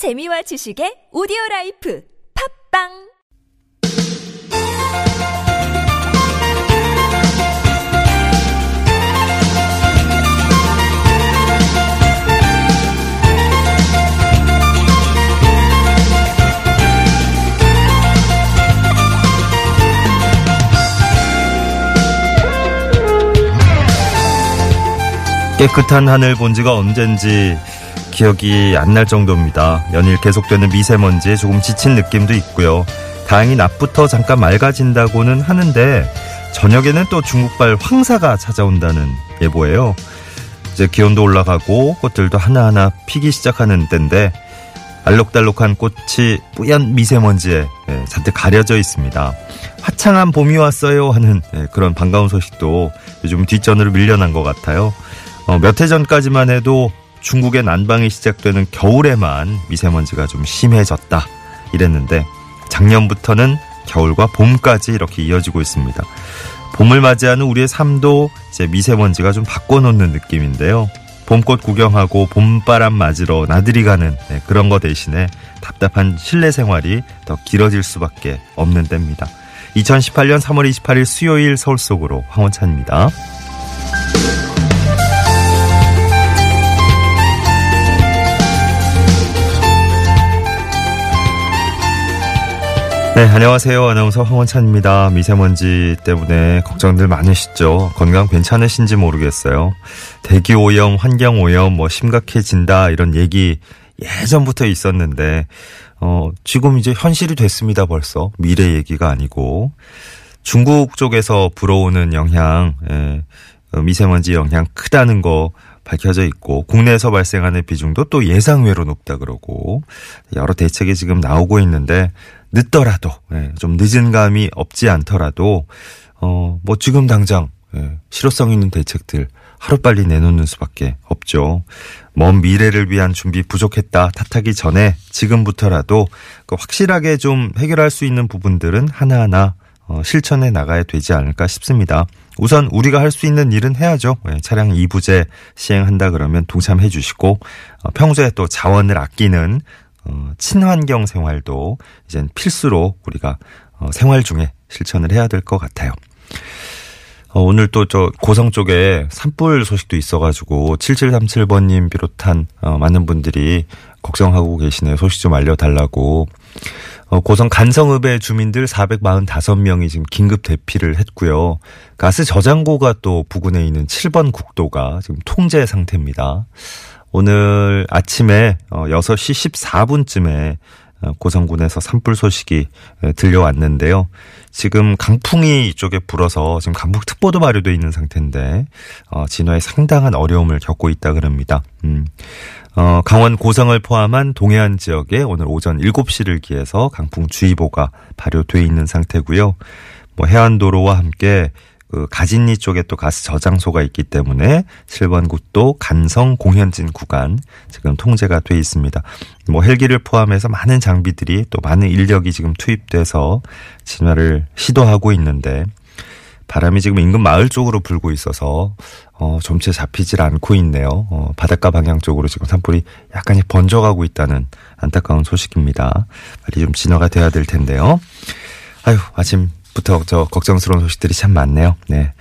재미와 지식의 오디오 라이프 팝빵! 깨끗한 하늘 본 지가 언젠지 기억이 안 날 정도입니다. 연일 계속되는 미세먼지에 조금 지친 느낌도 있고요. 다행히 낮부터 잠깐 맑아진다고는 하는데 저녁에는 또 중국발 황사가 찾아온다는 예보예요. 이제 기온도 올라가고 꽃들도 하나하나 피기 시작하는 때인데 알록달록한 꽃이 뿌연 미세먼지에 예, 잔뜩 가려져 있습니다. 화창한 봄이 왔어요 하는 예, 그런 반가운 소식도 요즘 뒷전으로 밀려난 것 같아요. 어, 몇해 전까지만 해도 중국의 난방이 시작되는 겨울에만 미세먼지가 좀 심해졌다 이랬는데 작년부터는 겨울과 봄까지 이렇게 이어지고 있습니다. 봄을 맞이하는 우리의 삶도 이제 미세먼지가 좀 바꿔놓는 느낌인데요. 봄꽃 구경하고 봄바람 맞으러 나들이 가는 네, 그런 거 대신에 답답한 실내 생활이 더 길어질 수밖에 없는 때입니다. 2018년 3월 28일 수요일 서울 속으로 황원찬입니다. 네, 안녕하세요. 아나운서 황원찬입니다. 미세먼지 때문에 걱정들 많으시죠? 건강 괜찮으신지 모르겠어요. 대기 오염, 환경 오염, 뭐 심각해진다 이런 얘기 예전부터 있었는데 어, 지금 이제 현실이 됐습니다. 벌써 미래 얘기가 아니고 중국 쪽에서 불어오는 영향, 예, 어, 미세먼지 영향 크다는 거 밝혀져 있고 국내에서 발생하는 비중도 또 예상외로 높다 그러고 여러 대책이 지금 나오고 있는데 늦더라도 예, 좀 늦은 감이 없지 않더라도 어 뭐 지금 당장 예, 실효성 있는 대책들 하루빨리 내놓는 수밖에 없죠. 먼 미래를 위한 준비 부족했다 탓하기 전에 지금부터라도 그 확실하게 좀 해결할 수 있는 부분들은 하나하나 어, 실천해 나가야 되지 않을까 싶습니다. 우선 우리가 할 수 있는 일은 해야죠. 예, 차량 2부제 시행한다 그러면 동참해 주시고 어, 평소에 또 자원을 아끼는 어, 친환경 생활도 이젠 필수로 우리가 어, 생활 중에 실천을 해야 될 것 같아요. 어, 오늘 또 저 고성 쪽에 산불 소식도 있어가지고 7737번님 비롯한 어, 많은 분들이 걱정하고 계시네요. 소식 좀 알려달라고. 어, 고성 간성읍의 주민들 445명이 지금 긴급 대피를 했고요. 가스 저장고가 또 부근에 있는 7번 국도가 지금 통제 상태입니다. 오늘 아침에 6시 14분쯤에 어, 고성군에서 산불 소식이 들려왔는데요. 지금 강풍이 이쪽에 불어서 지금 강풍특보도 발효되어 있는 상태인데 어, 진화에 상당한 어려움을 겪고 있다 그럽니다. 음. 어, 강원 고성을 포함한 동해안 지역에 오늘 오전 7시를 기해서 강풍주의보가 발효돼 있는 상태고요. 뭐 해안도로와 함께 그 가진리 쪽에 또 가스 저장소가 있기 때문에 7번 국도 간성 공현진 구간 지금 통제가 돼 있습니다. 뭐 헬기를 포함해서 많은 장비들이 또 많은 인력이 지금 투입돼서 진화를 시도하고 있는데 바람이 지금 인근 마을 쪽으로 불고 있어서 어, 점체 잡히질 않고 있네요. 어, 바닷가 방향 쪽으로 지금 산불이 약간씩 번져가고 있다는 안타까운 소식입니다. 빨리 좀 진화가 돼야 될 텐데요. 아유, 아침 부터 저 걱정스러운 소식들이 참 많네요. 네.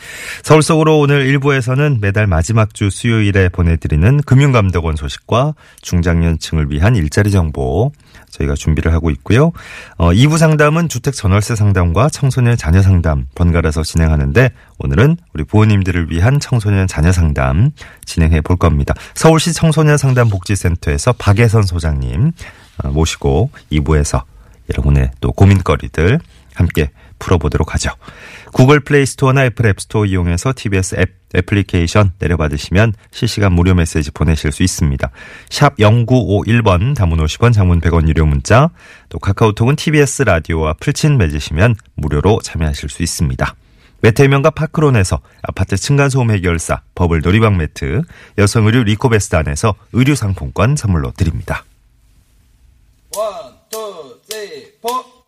서울 속으로 오늘 1부에서는 매달 마지막 주 수요일에 보내드리는 금융감독원 소식과 중장년층을 위한 일자리 정보 저희가 준비를 하고 있고요. 어, 2부 상담은 주택 전월세 상담과 청소년 자녀 상담 번갈아서 진행하는데 오늘은 우리 부모님들을 위한 청소년 자녀 상담 진행해 볼 겁니다. 서울시 청소년 상담 복지센터에서 박예선 소장님 어, 모시고 2부에서 여러분의 또 고민거리들 함께 풀어보도록 하죠. 구글 플레이 스토어나 애플 앱 스토어 이용해서 TBS 앱 애플리케이션 내려받으시면 실시간 무료 메시지 보내실 수 있습니다. 샵 0951번 단문 50원 장문 100원 유료 문자 또 카카오톡은 TBS 라디오와 풀친 맺으시면 무료로 참여하실 수 있습니다. 메테면과 파크론에서 아파트 층간소음 해결사 버블 놀이방 매트 여성 의류 리코베스트 안에서 의류 상품권 선물로 드립니다. One, two, three, four.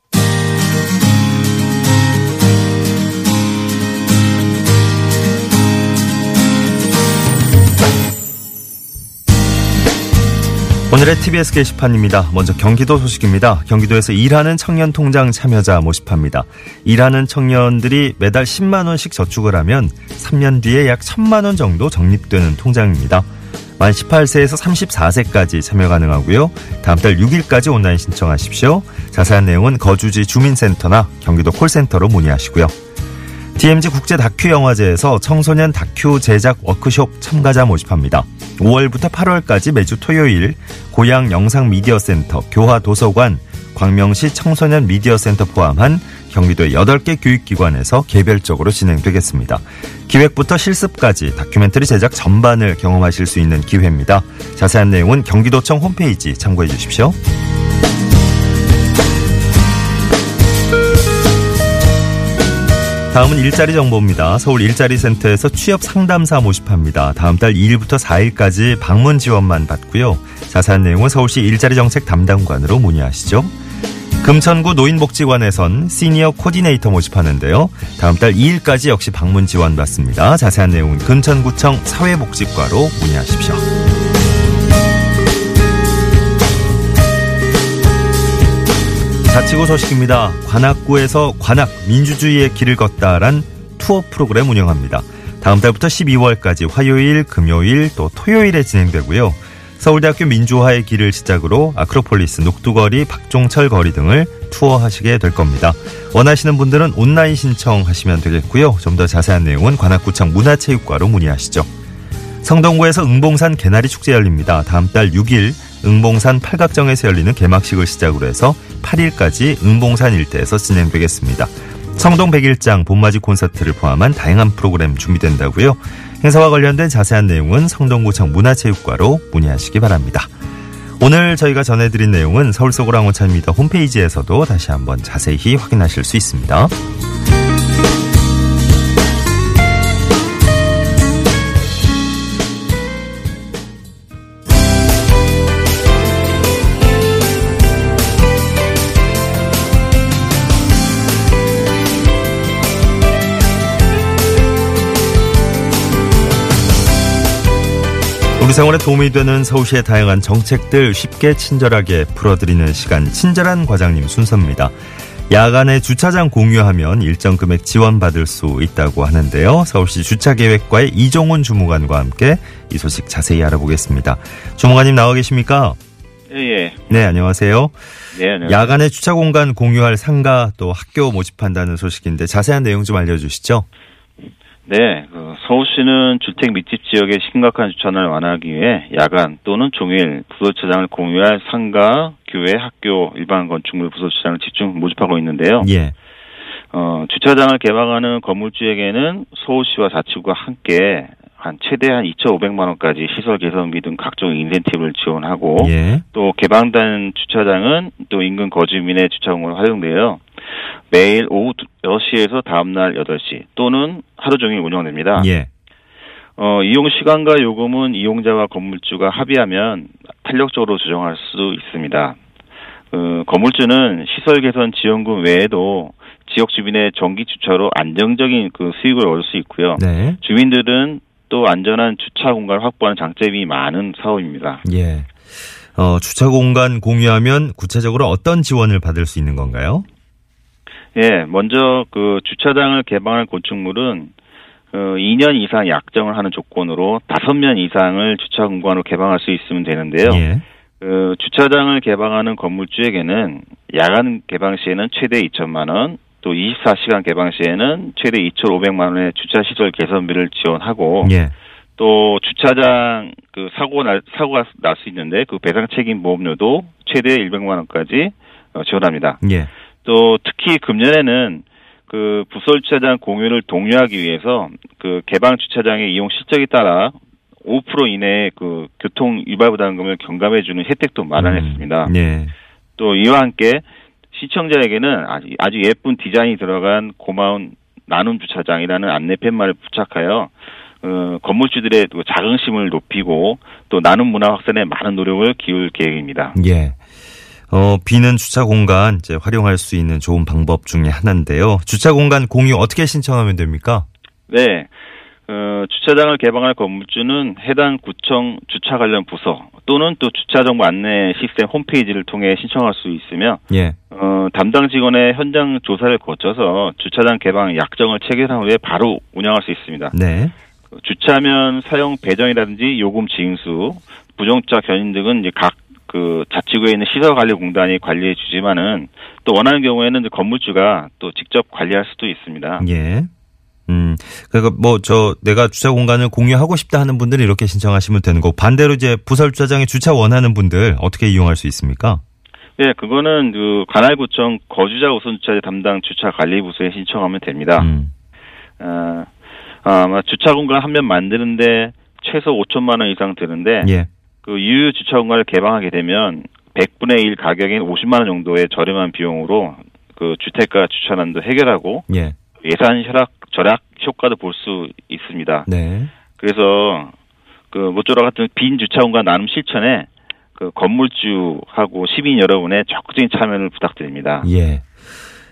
오늘의 TBS 게시판입니다. 먼저 경기도 소식입니다. 경기도에서 일하는 청년 통장 참여자 모집합니다. 일하는 청년들이 매달 10만 원씩 저축을 하면 3년 뒤에 약 1천만 원 정도 적립되는 통장입니다. 만 18세에서 34세까지 참여 가능하고요. 다음 달 6일까지 온라인 신청하십시오. 자세한 내용은 거주지 주민센터나 경기도 콜센터로 문의하시고요. DMZ 국제 다큐 영화제에서 청소년 다큐 제작 워크숍 참가자 모집합니다. 5월부터 8월까지 매주 토요일 고양 영상 미디어 센터, 교하 도서관, 광명시 청소년 미디어 센터 포함한 경기도의 8개 교육기관에서 개별적으로 진행되겠습니다. 기획부터 실습까지 다큐멘터리 제작 전반을 경험하실 수 있는 기회입니다. 자세한 내용은 경기도청 홈페이지 참고해 주십시오. 다음은 일자리 정보입니다. 서울 일자리 센터에서 취업 상담사 모집합니다. 다음 달 2일부터 4일까지 방문 지원만 받고요. 자세한 내용은 서울시 일자리 정책 담당관으로 문의하시죠. 금천구 노인복지관에선 시니어 코디네이터 모집하는데요. 다음 달 2일까지 역시 방문 지원 받습니다. 자세한 내용은 금천구청 사회복지과로 문의하십시오. 자치구 소식입니다. 관악구에서 관악 민주주의의 길을 걷다란 투어 프로그램 운영합니다. 다음 달부터 12월까지 화요일, 금요일, 또 토요일에 진행되고요. 서울대학교 민주화의 길을 시작으로 아크로폴리스, 녹두거리, 박종철 거리 등을 투어하시게 될 겁니다. 원하시는 분들은 온라인 신청하시면 되겠고요. 좀 더 자세한 내용은 관악구청 문화체육과로 문의하시죠. 성동구에서 응봉산 개나리 축제 열립니다. 다음 달 6일 응봉산 팔각정에서 열리는 개막식을 시작으로 해서 8일까지 응봉산 일대에서 진행되겠습니다. 성동 백일장 봄맞이 콘서트를 포함한 다양한 프로그램 준비된다고요. 행사와 관련된 자세한 내용은 성동구청 문화체육과로 문의하시기 바랍니다. 오늘 저희가 전해드린 내용은 서울 속으로항원차입니다 홈페이지에서도 다시 한번 자세히 확인하실 수 있습니다. 우리 생활에 도움이 되는 서울시의 다양한 정책들 쉽게 친절하게 풀어드리는 시간 친절한 과장님 순서입니다. 야간에 주차장 공유하면 일정 금액 지원받을 수 있다고 하는데요. 서울시 주차계획과의 이종훈 주무관과 함께 이 소식 자세히 알아보겠습니다. 주무관님 나와 계십니까? 예, 예. 네, 안녕하세요. 네, 안녕하세요. 야간에 주차 공간 공유할 상가 또 학교 모집한다는 소식인데 자세한 내용 좀 알려주시죠. 네, 그 서울시는 주택密집 지역의 심각한 주차난을 완화하기 위해 야간 또는 종일 부서주차장을 공유할 상가, 교회, 학교, 일반 건축물 부서주차장을 집중 모집하고 있는데요. 예. 어, 주차장을 개방하는 건물주에게는 서울시와 자치구가 함께 한 최대 한 2,500만 원까지 시설 개선비 등 각종 인센티브를 지원하고 예. 또 개방된 주차장은 또 인근 거주민의 주차 공간으로 활용돼요. 매일 오후 6시에서 다음날 8시 또는 하루 종일 운영됩니다. 예. 어, 이용 시간과 요금은 이용자와 건물주가 합의하면 탄력적으로 조정할 수 있습니다. 어, 건물주는 시설 개선 지원금 외에도 지역 주민의 정기 주차로 안정적인 그 수익을 얻을 수 있고요. 네. 주민들은 또 안전한 주차 공간을 확보하는 장점이 많은 사업입니다. 예. 어, 주차 공간 공유하면 구체적으로 어떤 지원을 받을 수 있는 건가요? 예, 먼저 그 주차장을 개방할 건축물은 어, 2년 이상 약정을 하는 조건으로 5면 이상을 주차 공간으로 개방할 수 있으면 되는데요. 예. 그 주차장을 개방하는 건물주에게는 야간 개방 시에는 최대 2천만 원, 또 24시간 개방 시에는 최대 2,500만 원의 주차 시설 개선비를 지원하고 예. 또 주차장 그 사고 날 사고가 날 수 있는데 그 배상 책임 보험료도 최대 100만 원까지 어, 지원합니다. 예. 또 특히 금년에는 그 부설 주차장 공유를 독려하기 위해서 그 개방 주차장의 이용 실적에 따라 5% 이내의 그 교통 위반 부담금을 경감해 주는 혜택도 마련했습니다. 음, 예. 또 이와 함께 시청자에게는 아주, 아주 예쁜 디자인이 들어간 고마운 나눔 주차장이라는 안내팻말을 부착하여 어, 건물주들의 또 자긍심을 높이고 또 나눔 문화 확산에 많은 노력을 기울 계획입니다. 예. 어, 비는 주차 공간 이제 활용할 수 있는 좋은 방법 중에 하나인데요. 주차 공간 공유 어떻게 신청하면 됩니까? 네. 그 주차장을 개방할 건물주는 해당 구청 주차 관련 부서 또는 또 주차 정보 안내 시스템 홈페이지를 통해 신청할 수 있으며 예. 어, 담당 직원의 현장 조사를 거쳐서 주차장 개방 약정을 체결한 후에 바로 운영할 수 있습니다. 네. 주차면 사용 배정이라든지 요금 징수, 부정차 견인 등은 이제 각 그 자치구에 있는 시설관리공단이 관리해 주지만은 또 원하는 경우에는 건물주가 또 직접 관리할 수도 있습니다. 예. 음, 그러니까 뭐 저 내가 주차 공간을 공유하고 싶다 하는 분들은 이렇게 신청하시면 되는 거고 반대로 이제 부설 주차장에 주차 원하는 분들 어떻게 이용할 수 있습니까? 네, 그거는 그 관할구청 거주자 우선 주차제 담당 주차 관리 부서에 신청하면 됩니다. 음. 어, 아마 주차 공간 한 면 만드는데 최소 5천만 원 이상 드는데 예. 그 유유 주차 공간을 개방하게 되면 100분의 1 가격인 50만 원 정도의 저렴한 비용으로 그 주택가 주차난도 해결하고 예. 예산 절약 절약 효과도 볼 수 있습니다. 네. 그래서 그 모쪼록 같은 빈 주차 공간 나눔 실천에 그 건물주하고 시민 여러분의 적극적인 참여를 부탁드립니다. 예.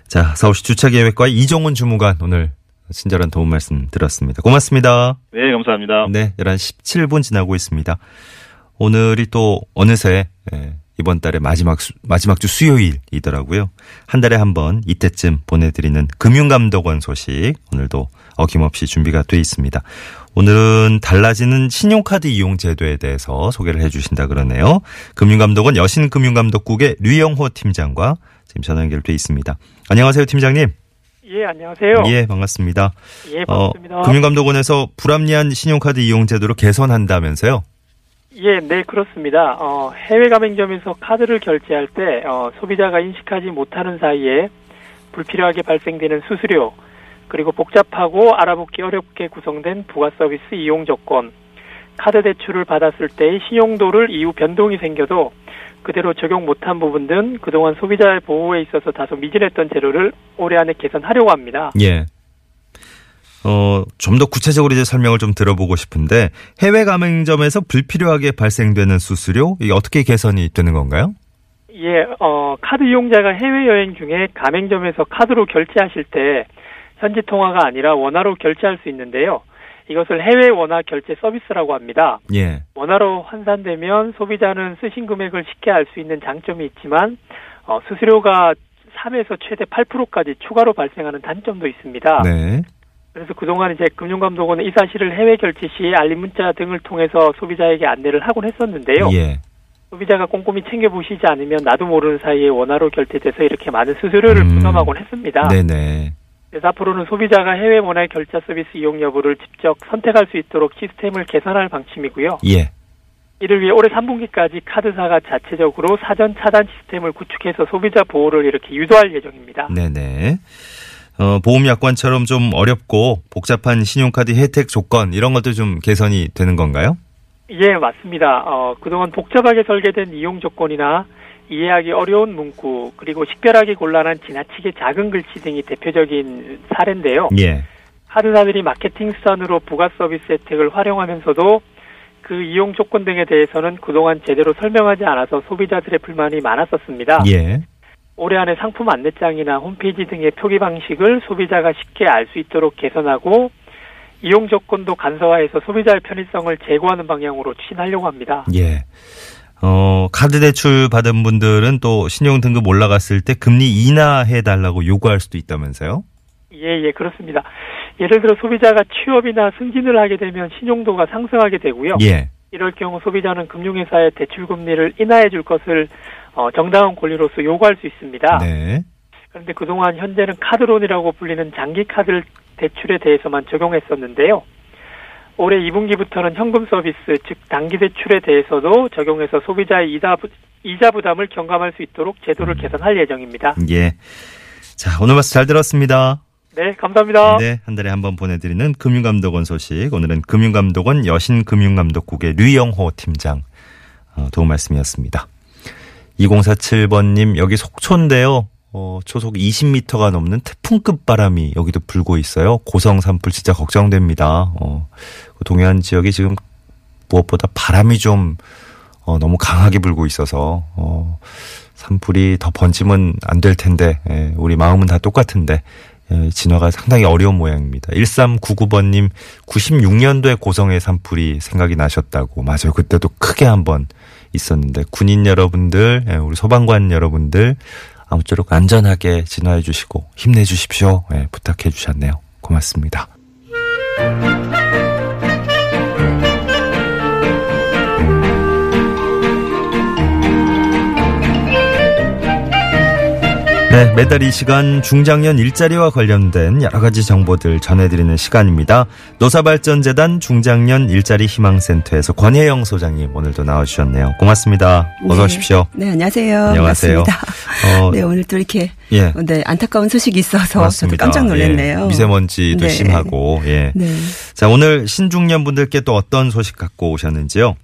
자, 서울시 주차계획과 이종훈 주무관 오늘 친절한 도움 말씀 들었습니다. 고맙습니다. 네, 감사합니다. 네, 11시 17분 지나고 있습니다. 오늘이 또 어느새 예, 이번 달의 마지막 수, 마지막 주 수요일이더라고요. 한 달에 한 번 이때쯤 보내드리는 금융감독원 소식 오늘도 어김없이 준비가 돼 있습니다. 오늘은 달라지는 신용카드 이용 제도에 대해서 소개를 해주신다 그러네요. 금융감독원 여신금융감독국의 류영호 팀장과 지금 전화 연결돼 있습니다. 안녕하세요, 팀장님. 예, 안녕하세요. 예, 반갑습니다. 예, 반갑습니다. 어, 금융감독원에서 불합리한 신용카드 이용 제도를 개선한다면서요? 예, 네, 그렇습니다. 어, 해외 가맹점에서 카드를 결제할 때 어, 소비자가 인식하지 못하는 사이에 불필요하게 발생되는 수수료, 그리고 복잡하고 알아보기 어렵게 구성된 부가 서비스 이용 조건, 카드 대출을 받았을 때의 신용도를 이후 변동이 생겨도 그대로 적용 못한 부분 등 그동안 소비자의 보호에 있어서 다소 미진했던 제도를 올해 안에 개선하려고 합니다. 예. 어, 좀 더 구체적으로 이제 설명을 좀 들어보고 싶은데 해외 가맹점에서 불필요하게 발생되는 수수료 이게 어떻게 개선이 되는 건가요? 예, 어, 카드 이용자가 해외 여행 중에 가맹점에서 카드로 결제하실 때 현지 통화가 아니라 원화로 결제할 수 있는데요. 이것을 해외 원화 결제 서비스라고 합니다. 예. 원화로 환산되면 소비자는 쓰신 금액을 쉽게 알 수 있는 장점이 있지만 어, 수수료가 3에서 최대 8%까지 추가로 발생하는 단점도 있습니다. 네. 그래서 그동안 이제 금융감독원은 이 사실을 해외 결제 시 알림 문자 등을 통해서 소비자에게 안내를 하곤 했었는데요. 예. 소비자가 꼼꼼히 챙겨보시지 않으면 나도 모르는 사이에 원화로 결제돼서 이렇게 많은 수수료를 음. 부담하곤 했습니다. 네네. 그래서 앞으로는 소비자가 해외 원화 결제 서비스 이용 여부를 직접 선택할 수 있도록 시스템을 개선할 방침이고요. 예. 이를 위해 올해 3분기까지 카드사가 자체적으로 사전 차단 시스템을 구축해서 소비자 보호를 이렇게 유도할 예정입니다. 네네. 어, 보험 약관처럼 좀 어렵고 복잡한 신용카드 혜택 조건 이런 것도 좀 개선이 되는 건가요? 예, 맞습니다. 어, 그동안 복잡하게 설계된 이용 조건이나 이해하기 어려운 문구, 그리고 식별하기 곤란한 지나치게 작은 글씨 등이 대표적인 사례인데요. 예. 카드사들이 마케팅 수단으로 부가 서비스 혜택을 활용하면서도 그 이용 조건 등에 대해서는 그동안 제대로 설명하지 않아서 소비자들의 불만이 많았었습니다. 예. 올해 안에 상품 안내장이나 홈페이지 등의 표기 방식을 소비자가 쉽게 알 수 있도록 개선하고 이용 조건도 간소화해서 소비자의 편의성을 제고하는 방향으로 추진하려고 합니다. 예. 어, 카드 대출 받은 분들은 또 신용 등급 올라갔을 때 금리 인하해 달라고 요구할 수도 있다면서요? 예, 예, 그렇습니다. 예를 들어 소비자가 취업이나 승진을 하게 되면 신용도가 상승하게 되고요. 예. 이럴 경우 소비자는 금융회사의 대출 금리를 인하해 줄 것을 어, 정당한 권리로서 요구할 수 있습니다. 네. 그런데 그동안 현재는 카드론이라고 불리는 장기 카드 대출에 대해서만 적용했었는데요. 올해 2분기부터는 현금 서비스, 즉 단기 대출에 대해서도 적용해서 소비자의 이자, 부- 이자 부담을 경감할 수 있도록 제도를 개선할 예정입니다. 예. 자, 오늘 말씀 잘 들었습니다. 네, 감사합니다. 네, 한 달에 한 번 보내드리는 금융감독원 소식. 오늘은 금융감독원 여신금융감독국의 류영호 팀장 어, 도움 말씀이었습니다. 2047번님, 여기 속초인데요. 어, 초속 20m가 넘는 태풍급 바람이 여기도 불고 있어요. 고성 산불 진짜 걱정됩니다. 어, 그 동해안 지역이 지금 무엇보다 바람이 좀 어, 너무 강하게 불고 있어서 어, 산불이 더 번지면 안 될 텐데 예, 우리 마음은 다 똑같은데 예, 진화가 상당히 어려운 모양입니다. 1399번님 96년도에 고성의 산불이 생각이 나셨다고. 맞아요. 그때도 크게 한번 있었는데 군인 여러분들, 예, 우리 소방관 여러분들 아무쪼록 안전하게 진화해 주시고 힘내 주십시오. 예, 부탁해 주셨네요. 고맙습니다. 네, 매달 이 시간 중장년 일자리와 관련된 여러 가지 정보들 전해드리는 시간입니다. 노사발전재단 중장년 일자리 희망센터에서 권혜영 소장님 오늘도 나와주셨네요. 고맙습니다. 어서 네. 오십시오. 네, 안녕하세요. 안녕하세요. 어, 네, 오늘 또 이렇게 예. 네, 안타까운 소식이 있어서 저도 깜짝 놀랐네요. 예, 미세먼지도 네. 심하고, 예. 네. 자, 오늘 신중년 분들께 또 어떤 소식 갖고 오셨는지요?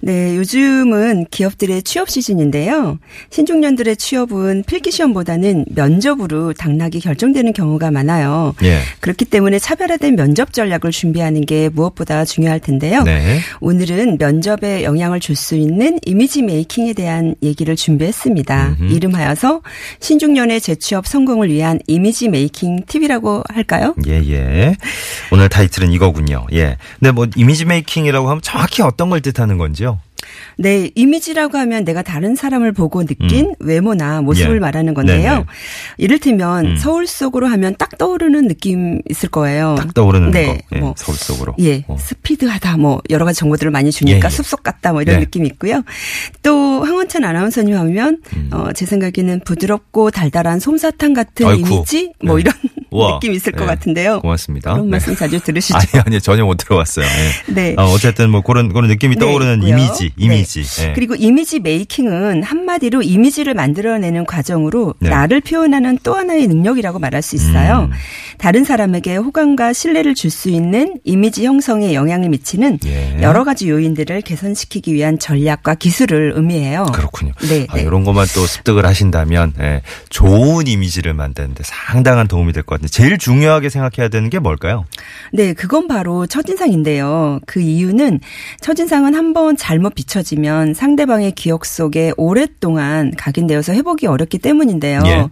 네, 요즘은 기업들의 취업 시즌인데요. 신중년들의 취업은 필기 시험보다는 면접으로 당락이 결정되는 경우가 많아요. 예. 그렇기 때문에 차별화된 면접 전략을 준비하는 게 무엇보다 중요할 텐데요. 네. 오늘은 면접에 영향을 줄 수 있는 이미지 메이킹에 대한 얘기를 준비했습니다. 음흠. 이름하여서 신중년의 재취업 성공을 위한 이미지 메이킹 팁이라고 할까요? 예, 예. 오늘 타이틀은 이거군요. 예. 근데 뭐 이미지 메이킹이라고 하면 정확히 어떤 걸 뜻하는 건지요? 네, 이미지라고 하면 내가 다른 사람을 보고 느낀 외모나 모습을 예. 말하는 건데요. 네네. 이를테면 음. 서울 속으로 하면 딱 떠오르는 느낌 있을 거예요. 딱 떠오르는 네, 거. 예, 뭐 서울 속으로. 예, 어. 스피드하다 뭐 여러 가지 정보들을 많이 주니까 예, 예. 숲속 같다 뭐 이런 네. 느낌이 있고요. 또 황원찬 아나운서님 하면 음. 어, 제 생각에는 부드럽고 달달한 솜사탕 같은 아이쿠. 이미지 뭐 네. 이런 우와. 느낌이 있을 것 네. 같은데요. 고맙습니다. 그런 네. 말씀 자주 들으시죠. 아니, 아니, 전혀 못 들어봤어요. 예. 네. 어, 어쨌든 뭐 그런, 그런 느낌이 네, 떠오르는. 이미지, 이미지. 그리고 이미지 메이킹은 한마디로 이미지를 만들어내는 과정으로 네. 나를 표현하는 또 하나의 능력이라고 말할 수 있어요. 음. 다른 사람에게 호감과 신뢰를 줄 수 있는 이미지 형성에 영향을 미치는 예. 여러 가지 요인들을 개선시키기 위한 전략과 기술을 의미해요. 그렇군요. 네, 아, 네. 이런 것만 또 습득을 하신다면 예, 좋은 이미지를 만드는데 상당한 도움이 될 것 같 은데 제일 중요하게 생각해야 되는 게 뭘까요? 네, 그건 바로 첫인상인데요. 그 이유는 첫인상은 한 번 잘못 비춰지면 상대방의 기억 속에 오랫동안 각인되어서 회복이 어렵기 때문인데요. 예.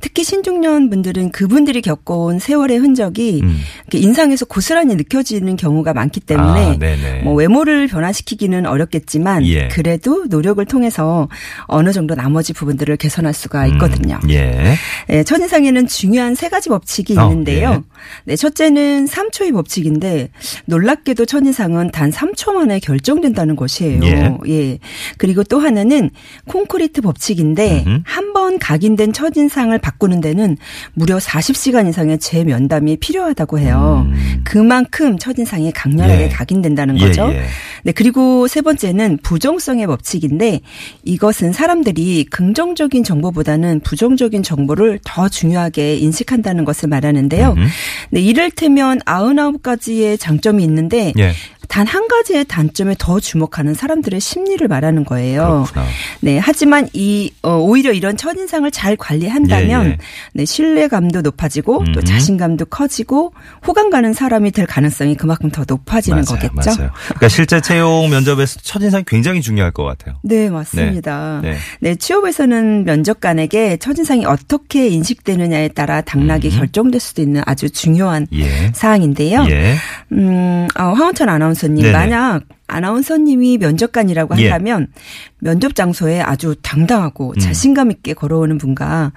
특히 신중년 분들은 그분들이 겪어온 세월의 흔적이 음. 인상에서 고스란히 느껴지는 경우가 많기 때문에 아. 뭐 외모를 변화시키기는 어렵겠지만 예. 그래도 노력을 통해서 어느 정도 나머지 부분들을 개선할 수가 있거든요. 음, 예. 네, 첫인상에는 중요한 세 가지 법칙 이 어, 있는데요. 예. 네, 첫째는 3초의 법칙인데 놀랍게도 첫인상은 단 3초 만에 결정된다는 것이에요. 예. 예. 그리고 또 하나는 콘크리트 법칙인데. 한 번 각인된 첫인상을 바꾸는 데는 무려 40시간 이상의 재면담이 필요하다고 해요. 음. 그만큼 첫인상이 강렬하게 예. 각인된다는 예, 거죠. 예. 네, 그리고 세 번째는 부정성의 법칙인데 이것은 사람들이 긍정적인 정보보다는 부정적인 정보를 더 중요하게 인식한다는 것을 말하는데요. 음흠. 네, 이를테면 99가지의 장점이 있는데 예. 단 한 가지의 단점에 더 주목하는 사람들의 심리를 말하는 거예요. 그렇구나. 네, 하지만 이 어, 오히려 이런 첫인상을 잘 관리한다면 예, 예. 네, 신뢰감도 높아지고 또 음. 자신감도 커지고 호감 가는 사람이 될 가능성이 그만큼 더 높아지는 맞아요, 거겠죠. 맞아요. 그러니까 실제 채용 면접에서 첫인상이 굉장히 중요할 것 같아요. 네, 맞습니다. 네. 네. 취업에서는 면접관에게 첫인상이 어떻게 인식되느냐에 따라 당락이 음. 결정될 수도 있는 아주 중요한 예. 사항인데요. 예. 음, 어, 황원찬 아나운서 님, 네네. 만약 아나운서님이 면접관이라고 예. 한다면 면접 장소에 아주 당당하고 음. 자신감 있게 걸어오는 분과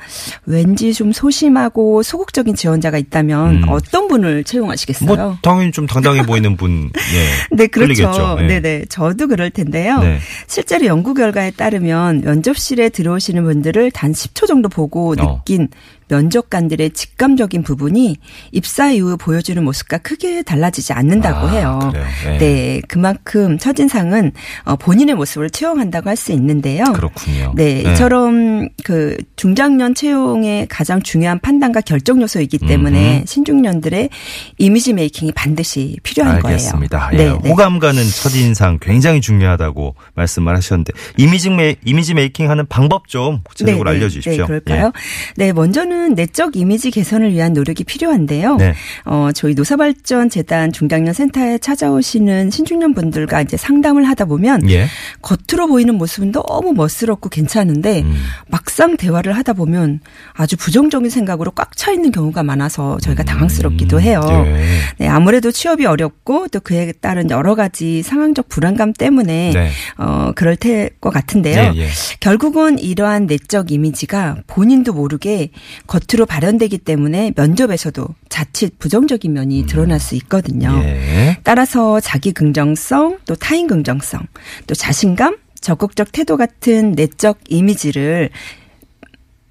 왠지 좀 소심하고 소극적인 지원자가 있다면 음. 어떤 분을 채용하시겠어요? 뭐 당연히 좀 당당해 보이는 분. 예. 네, 그렇죠. 예. 네네. 저도 그럴 텐데요. 네. 실제로 연구 결과에 따르면 면접실에 들어오시는 분들을 단 10초 정도 보고 어. 느낀 면접관들의 직감적인 부분이 입사 이후 보여주는 모습과 크게 달라지지 않는다고 아, 해요. 예. 네, 그만큼 첫인상은 어, 본인의 모습을 투영한다고 할수 있는데요. 그렇군요. 네, 이처럼 그 중장년 채용의 가장 중요한 판단과 결정 요소이기 때문에 음흠. 신중년들의 이미지 메이킹이 반드시 필요한 알겠습니다. 거예요. 예. 호감 가는 첫인상 굉장히 중요하다고 말씀을 하셨는데 이미지 메 이미지 메이킹 하는 방법 좀 구체적으로 네, 네. 알려 주십시오. 네, 그럴까요? 네, 먼저는 내적 이미지 개선을 위한 노력이 필요한데요. 네. 어, 저희 노사발전 재단 중장년 센터에 찾아오시는 신중년 분들과 이제 상담을 하다 보면 예. 예. 겉으로 보이는 모습 은 너무 멋스럽고 괜찮은데 음. 막상 대화를 하다 보면 아주 부정적인 생각으로 꽉 차 있는 경우가 많아서 저희가 당황스럽기도 해요. 예. 네, 아무래도 취업이 어렵고 또 그에 따른 여러 가지 상황적 불안감 때문에 네. 어 그럴 테것 같은데요. 예, 예. 결국은 이러한 내적 이미지가 본인도 모르게 겉으로 발현되기 때문에 면접에서도 자칫 부정적인 면이 드러날 수 있거든요. 음. 예. 따라서 자기 긍정성, 또 타인 긍정성, 또 자신감, 적극적 태도 같은 내적 이미지를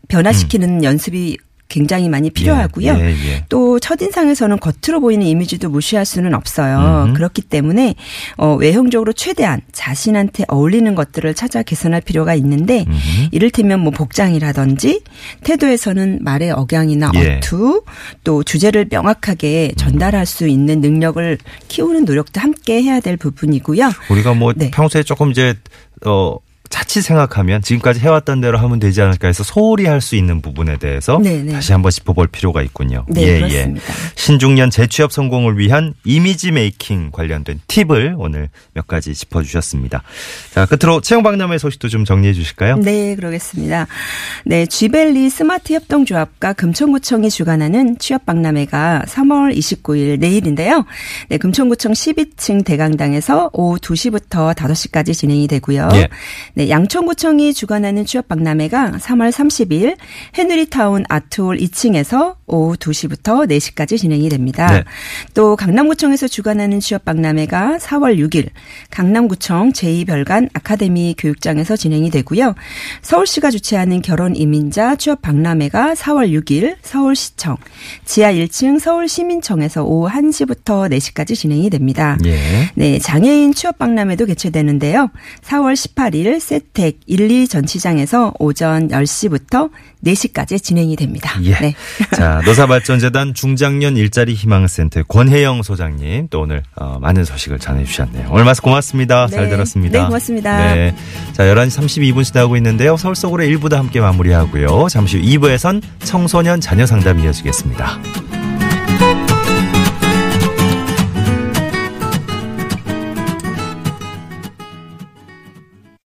변화시키는 연습이 굉장히 많이 필요하고요. 음. 예, 예. 또 첫인상에서는 겉으로 보이는 이미지도 무시할 수는 없어요. 음. 그렇기 때문에 어, 외형적으로 최대한 자신한테 어울리는 것들을 찾아 개선할 필요가 있는데 음. 이를테면 뭐 복장이라든지 태도에서는 말의 억양이나 예. 어투 또 주제를 명확하게 전달할 수 있는 능력을 키우는 노력도 함께 해야 될 부분이고요. 우리가 뭐 네. 평소에 조금 이제 어 자칫 생각하면 지금까지 해왔던 대로 하면 되지 않을까 해서 소홀히 할 수 있는 부분에 대해서 네, 네. 다시 한번 짚어볼 필요가 있군요. 네, 그렇습니다. 신중년 재취업 성공을 위한 이미지 메이킹 관련된 팁을 오늘 몇 가지 짚어주셨습니다. 자 끝으로 채용박람회 소식도 좀 정리해 주실까요? 네, 그러겠습니다. 네, 쥐벨리 스마트 협동조합과 금천구청이 주관하는 취업박람회가 3월 29일 내일인데요. 네, 금천구청 12층 대강당에서 오후 2시부터 5시까지 진행이 되고요. 예. 네, 양천구청이 주관하는 취업 박람회가 3월 30일 해누리타운 아트홀 2층에서 오후 2시부터 4시까지 진행이 됩니다. 네. 또 강남구청에서 주관하는 취업 박람회가 4월 6일 강남구청 제2별관 아카데미 교육장에서 진행이 되고요. 서울시가 주최하는 결혼 이민자 취업 박람회가 4월 6일 서울시청 지하 1층 서울시민청에서 오후 1시부터 4시까지 진행이 됩니다. 예. 네, 장애인 취업 박람회도 개최되는데요. 4월 18일 세택 1, 2 전시장에서 오전 10시부터 4시까지 진행이 됩니다. 예. 네. 자, 노사발전재단 중장년 일자리 희망센터 권혜영 소장님 또 오늘 어, 많은 소식을 전해주셨네요. 오늘 말씀 고맙습니다. 잘 네. 들었습니다. 네, 고맙습니다. 네. 자, 11시 32분 지나고 있는데요. 서울 속으로 1부도 함께 마무리하고요. 잠시 후 2부에선 청소년 자녀 상담이 이어지겠습니다.